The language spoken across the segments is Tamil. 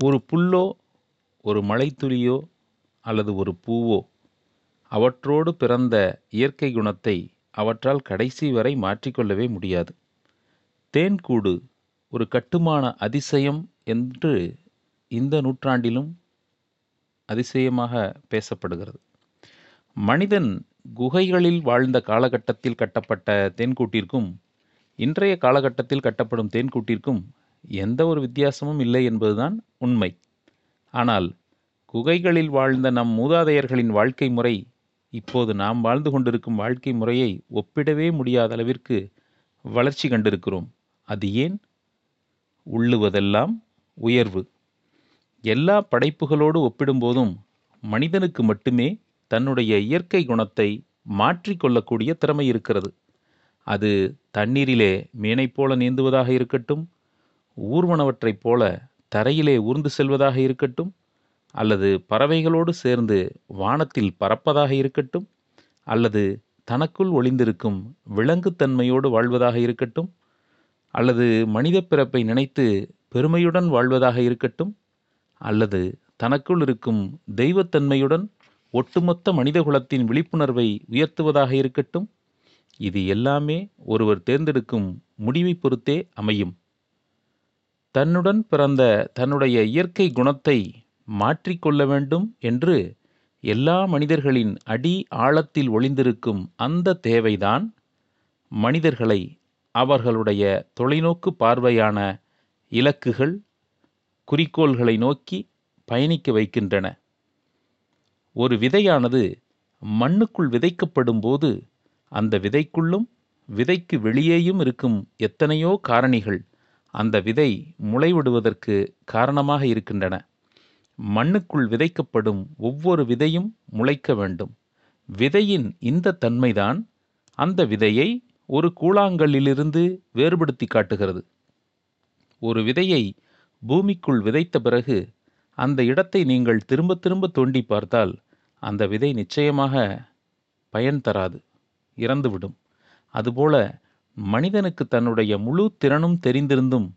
ஒரு புல்லோ ஒரு மலைத்துளியோ அல்லது ஒரு பூவோ அவற்றோடு பிறந்த இயற்கை குணத்தை அவற்றால் கடைசி வரை மாற்றிக்கொள்ளவே முடியாது. தேன்கூடு ஒரு கட்டுமான அதிசயம் என்று இந்த நூற்றாண்டிலும் அதிசயமாக பேசப்படுகிறது. மனிதன் குகைகளில் வாழ்ந்த காலகட்டத்தில் கட்டப்பட்ட தேன்கூட்டிற்கும் இன்றைய காலகட்டத்தில் கட்டப்படும் தேன்கூட்டிற்கும் எந்த ஒரு வித்தியாசமும் இல்லை என்பதுதான் உண்மை. ஆனால் குகைகளில் வாழ்ந்த நம் மூதாதையர்களின் வாழ்க்கை முறை இப்போது நாம் வாழ்ந்து கொண்டிருக்கும் வாழ்க்கை முறையை ஒப்பிடவே முடியாத அளவிற்கு வளர்ச்சி கண்டிருக்கிறோம். அது ஏன்? உள்ளுவதெல்லாம் உயர்வு. எல்லா படைப்புகளோடு ஒப்பிடும்போதும் மனிதனுக்கு மட்டுமே தன்னுடைய இயற்கை குணத்தை மாற்றிக்கொள்ளக்கூடிய திறமை இருக்கிறது. அது தண்ணீரிலே மீனைப் போல நீந்துவதாக இருக்கட்டும் ஊர்வனவற்றைப் போல தரையிலே ஊர்ந்து செல்வதாக இருக்கட்டும் அல்லது பறவைகளோடு சேர்ந்து வானத்தில் பறப்பதாக இருக்கட்டும் அல்லது தனக்குள் ஒளிந்திருக்கும் விலங்குத்தன்மையோடு வாழ்வதாக இருக்கட்டும் அல்லது மனித பிறப்பை நினைத்து பெருமையுடன் வாழ்வதாக இருக்கட்டும் அல்லது தனக்குள் இருக்கும் தெய்வத்தன்மையுடன் ஒட்டுமொத்த மனிதகுலத்தின் விழிப்புணர்வை உயர்த்துவதாக இருக்கட்டும் இது எல்லாமே ஒருவர் தேர்ந்தெடுக்கும் முடிவை பொறுத்தே அமையும். தன்னுடன் பிறந்த தன்னுடைய இயற்கை குணத்தை மாற்றிக்கொள்ள வேண்டும் என்று எல்லா மனிதர்களின் அடி ஆழத்தில் ஒளிந்திருக்கும் அந்த தேவைதான் மனிதர்களை அவர்களுடைய தொலைநோக்கு பார்வையான இலக்குகள் குறிக்கோள்களை நோக்கி பயணிக்க வைக்கின்றன. ஒரு விதையானது மண்ணுக்குள் விதைக்கப்படும் போது அந்த விதைக்குள்ளும் விதைக்கு வெளியேயும் இருக்கும் எத்தனையோ காரணிகள் அந்த விதை முளைவிடுவதற்கு காரணமாக இருக்கின்றன. மண்ணுக்குள் விதைக்கப்படும் ஒவ்வொரு விதையும் முளைக்க வேண்டும். விதையின் இந்த தன்மைதான் அந்த விதையை ஒரு கூழாங்கல்லிலிருந்து வேறுபடுத்தி காட்டுகிறது. ஒரு விதையை பூமிக்குள் விதைத்த பிறகு அந்த இடத்தை நீங்கள் திரும்ப திரும்ப தோண்டி பார்த்தால் அந்த விதை நிச்சயமாக பயன் தராது இறந்துவிடும். அதுபோல மனிதனுக்கு தன்னுடைய முழு திறனும் தெரிந்திருந்தும்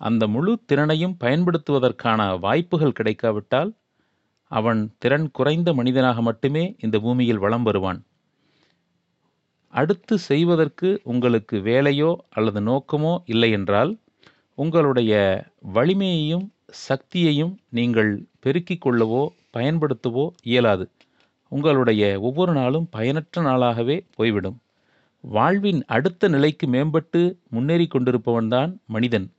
அந்த முழு திறனையும் பயன்படுத்துவதற்கான வாய்ப்புகள் கிடைக்காவிட்டால் அவன் திறன் குறைந்த மனிதனாக மட்டுமே இந்த பூமியில் வலம் வருவான். அடுத்து செய்வதற்கு உங்களுக்கு வேலையோ அல்லது நோக்கமோ இல்லை என்றால் உங்களுடைய வலிமையையும் சக்தியையும் நீங்கள் பெருக்கிக் கொள்ளவோ பயன்படுத்தவோ இயலாது. உங்களுடைய ஒவ்வொரு நாளும் பயனற்ற நாளாகவே போய்விடும். வாழ்வின் அடுத்த நிலைக்கு மேம்பட்டு முன்னேறி கொண்டிருப்பவன்தான் மனிதன்.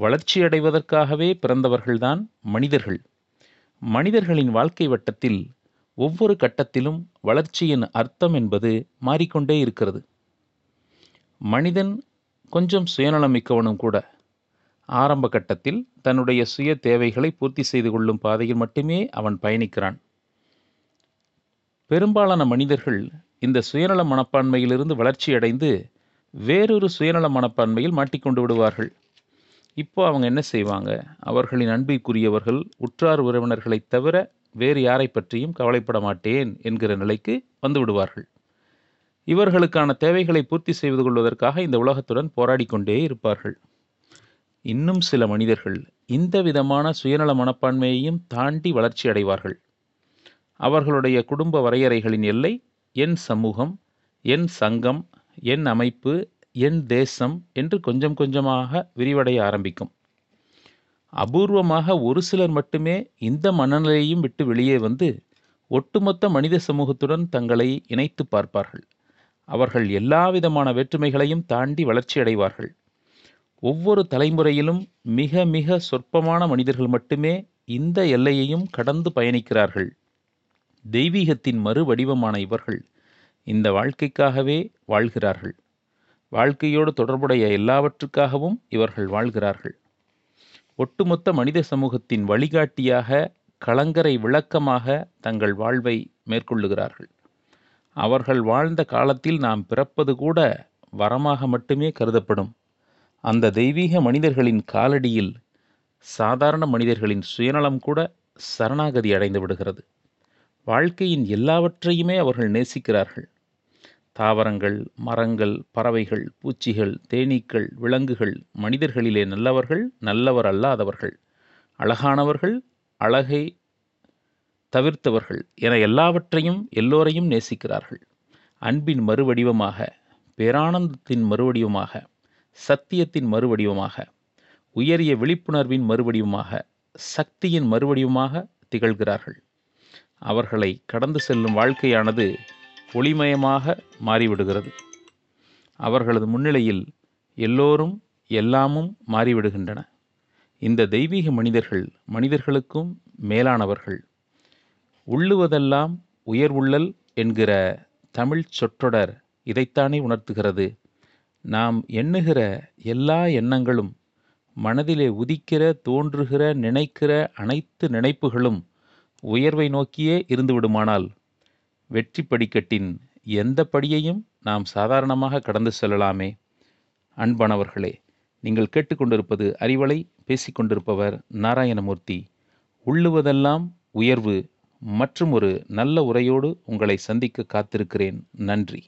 வளர்ச்சியடைவதற்காகவே பிறந்தவர்கள்தான் மனிதர்கள். மனிதர்களின் வாழ்க்கை வட்டத்தில் ஒவ்வொரு கட்டத்திலும் வளர்ச்சியின் அர்த்தம் என்பது மாறிக்கொண்டே இருக்கிறது. மனிதன் கொஞ்சம் சுயநலமிக்கவனும் கூட. ஆரம்ப கட்டத்தில் தன்னுடைய சுய தேவைகளை பூர்த்தி செய்து கொள்ளும் பாதையில் மட்டுமே அவன் பயணிக்கிறான். பெரும்பாலான மனிதர்கள் இந்த சுயநல மனப்பான்மையிலிருந்து வளர்ச்சி அடைந்து வேறொரு சுயநல மனப்பான்மையில் மாட்டிக்கொண்டு விடுவார்கள். இப்போ அவங்க என்ன செய்வாங்க? அவர்களின் அன்பிற்குரியவர்கள் உற்றார் உறவினர்களைத் தவிர வேறு யாரை பற்றியும் கவலைப்பட மாட்டேன் என்கிற நிலைக்கு வந்து விடுவார்கள். இவர்களுக்கான தேவைகளை பூர்த்தி செய்து கொள்வதற்காக இந்த உலகத்துடன் போராடி கொண்டே இருப்பார்கள். இன்னும் சில மனிதர்கள் இந்த விதமான சுயநல மனப்பான்மையையும் தாண்டி வளர்ச்சி அடைவார்கள். அவர்களுடைய குடும்ப வரையறைகளின் எல்லை என் சமூகம் என் சங்கம் என் அமைப்பு என் தேசம் என்று கொஞ்சம் கொஞ்சமாக விரிவடைய ஆரம்பிக்கும். அபூர்வமாக ஒரு சிலர் மட்டுமே இந்த மனநிலையையும் விட்டு வெளியே வந்து ஒட்டுமொத்த மனித சமூகத்துடன் தங்களை இணைத்து பார்ப்பார்கள். அவர்கள் எல்லா விதமான வேற்றுமைகளையும் தாண்டி வளர்ச்சி அடைவார்கள். ஒவ்வொரு தலைமுறையிலும் மிக மிக சொற்பமான மனிதர்கள் மட்டுமே இந்த எல்லையையும் கடந்து பயணிக்கிறார்கள். தெய்வீகத்தின் மறு வடிவமான இவர்கள் இந்த வாழ்க்கைக்காகவே வாழ்கிறார்கள். வாழ்க்கையோடு தொடர்புடைய எல்லாவற்றுக்காகவும் இவர்கள் வாழ்கிறார்கள். ஒட்டுமொத்த மனித சமூகத்தின் வழிகாட்டியாக கலங்கரை விளக்கமாக தங்கள் வாழ்வை மேற்கொள்ளுகிறார்கள். அவர்கள் வாழ்ந்த காலத்தில் நாம் பிறப்பது கூட வரமாக மட்டுமே கருதப்படும். அந்த தெய்வீக மனிதர்களின் காலடியில் சாதாரண மனிதர்களின் சுயநலம் கூட சரணாகதி அடைந்து விடுகிறது. வாழ்க்கையின் எல்லாவற்றையுமே அவர்கள் நேசிக்கிறார்கள். தாவரங்கள் மரங்கள் பறவைகள் பூச்சிகள் தேனீக்கள் விலங்குகள் மனிதர்களிலே நல்லவர்கள் நல்லவர் அல்லாதவர்கள். அழகானவர்கள் அழகை தவிர்த்தவர்கள் என எல்லாவற்றையும் எல்லோரையும் நேசிக்கிறார்கள். அன்பின் மறுவடிவமாக பேரானந்தத்தின் மறுவடிவமாக சத்தியத்தின் மறுவடிவமாக உயரிய விழிப்புணர்வின் மறுவடிவமாக சக்தியின் மறுவடிவமாக திகழ்கிறார்கள். அவர்களை கடந்து செல்லும் வாழ்க்கையானது ஒளிமயமாக மாறிவிடுகிறது. அவர்களது முன்னிலையில் எல்லோரும் எல்லாமும் மாறிவிடுகின்றன. இந்த தெய்வீக மனிதர்கள் மனிதர்களுக்கும் மேலானவர்கள். உள்ளுவதெல்லாம் உயர்வுள்ளல் என்கிற தமிழ் சொற்றொடர் இதைத்தானே உணர்த்துகிறது. நாம் எண்ணுகிற எல்லா எண்ணங்களும் மனதிலே உதிக்கிற தோன்றுகிற நினைக்கிற அனைத்து நினைப்புகளும் உயர்வை நோக்கியே இருந்துவிடுமானால் வெற்றி படிக்கட்டின் எந்த படியையும் நாம் சாதாரணமாக கடந்து செல்லலாமே. அன்பானவர்களே நீங்கள் கேட்டுக்கொண்டிருப்பது அறிவலை பேசிக்கொண்டிருப்பவர் நாராயணமூர்த்தி. உள்ளுவதெல்லாம் உயர்வு மற்றும் ஒரு நல்ல உரையோடு உங்களை சந்திக்க காத்திருக்கிறேன். நன்றி.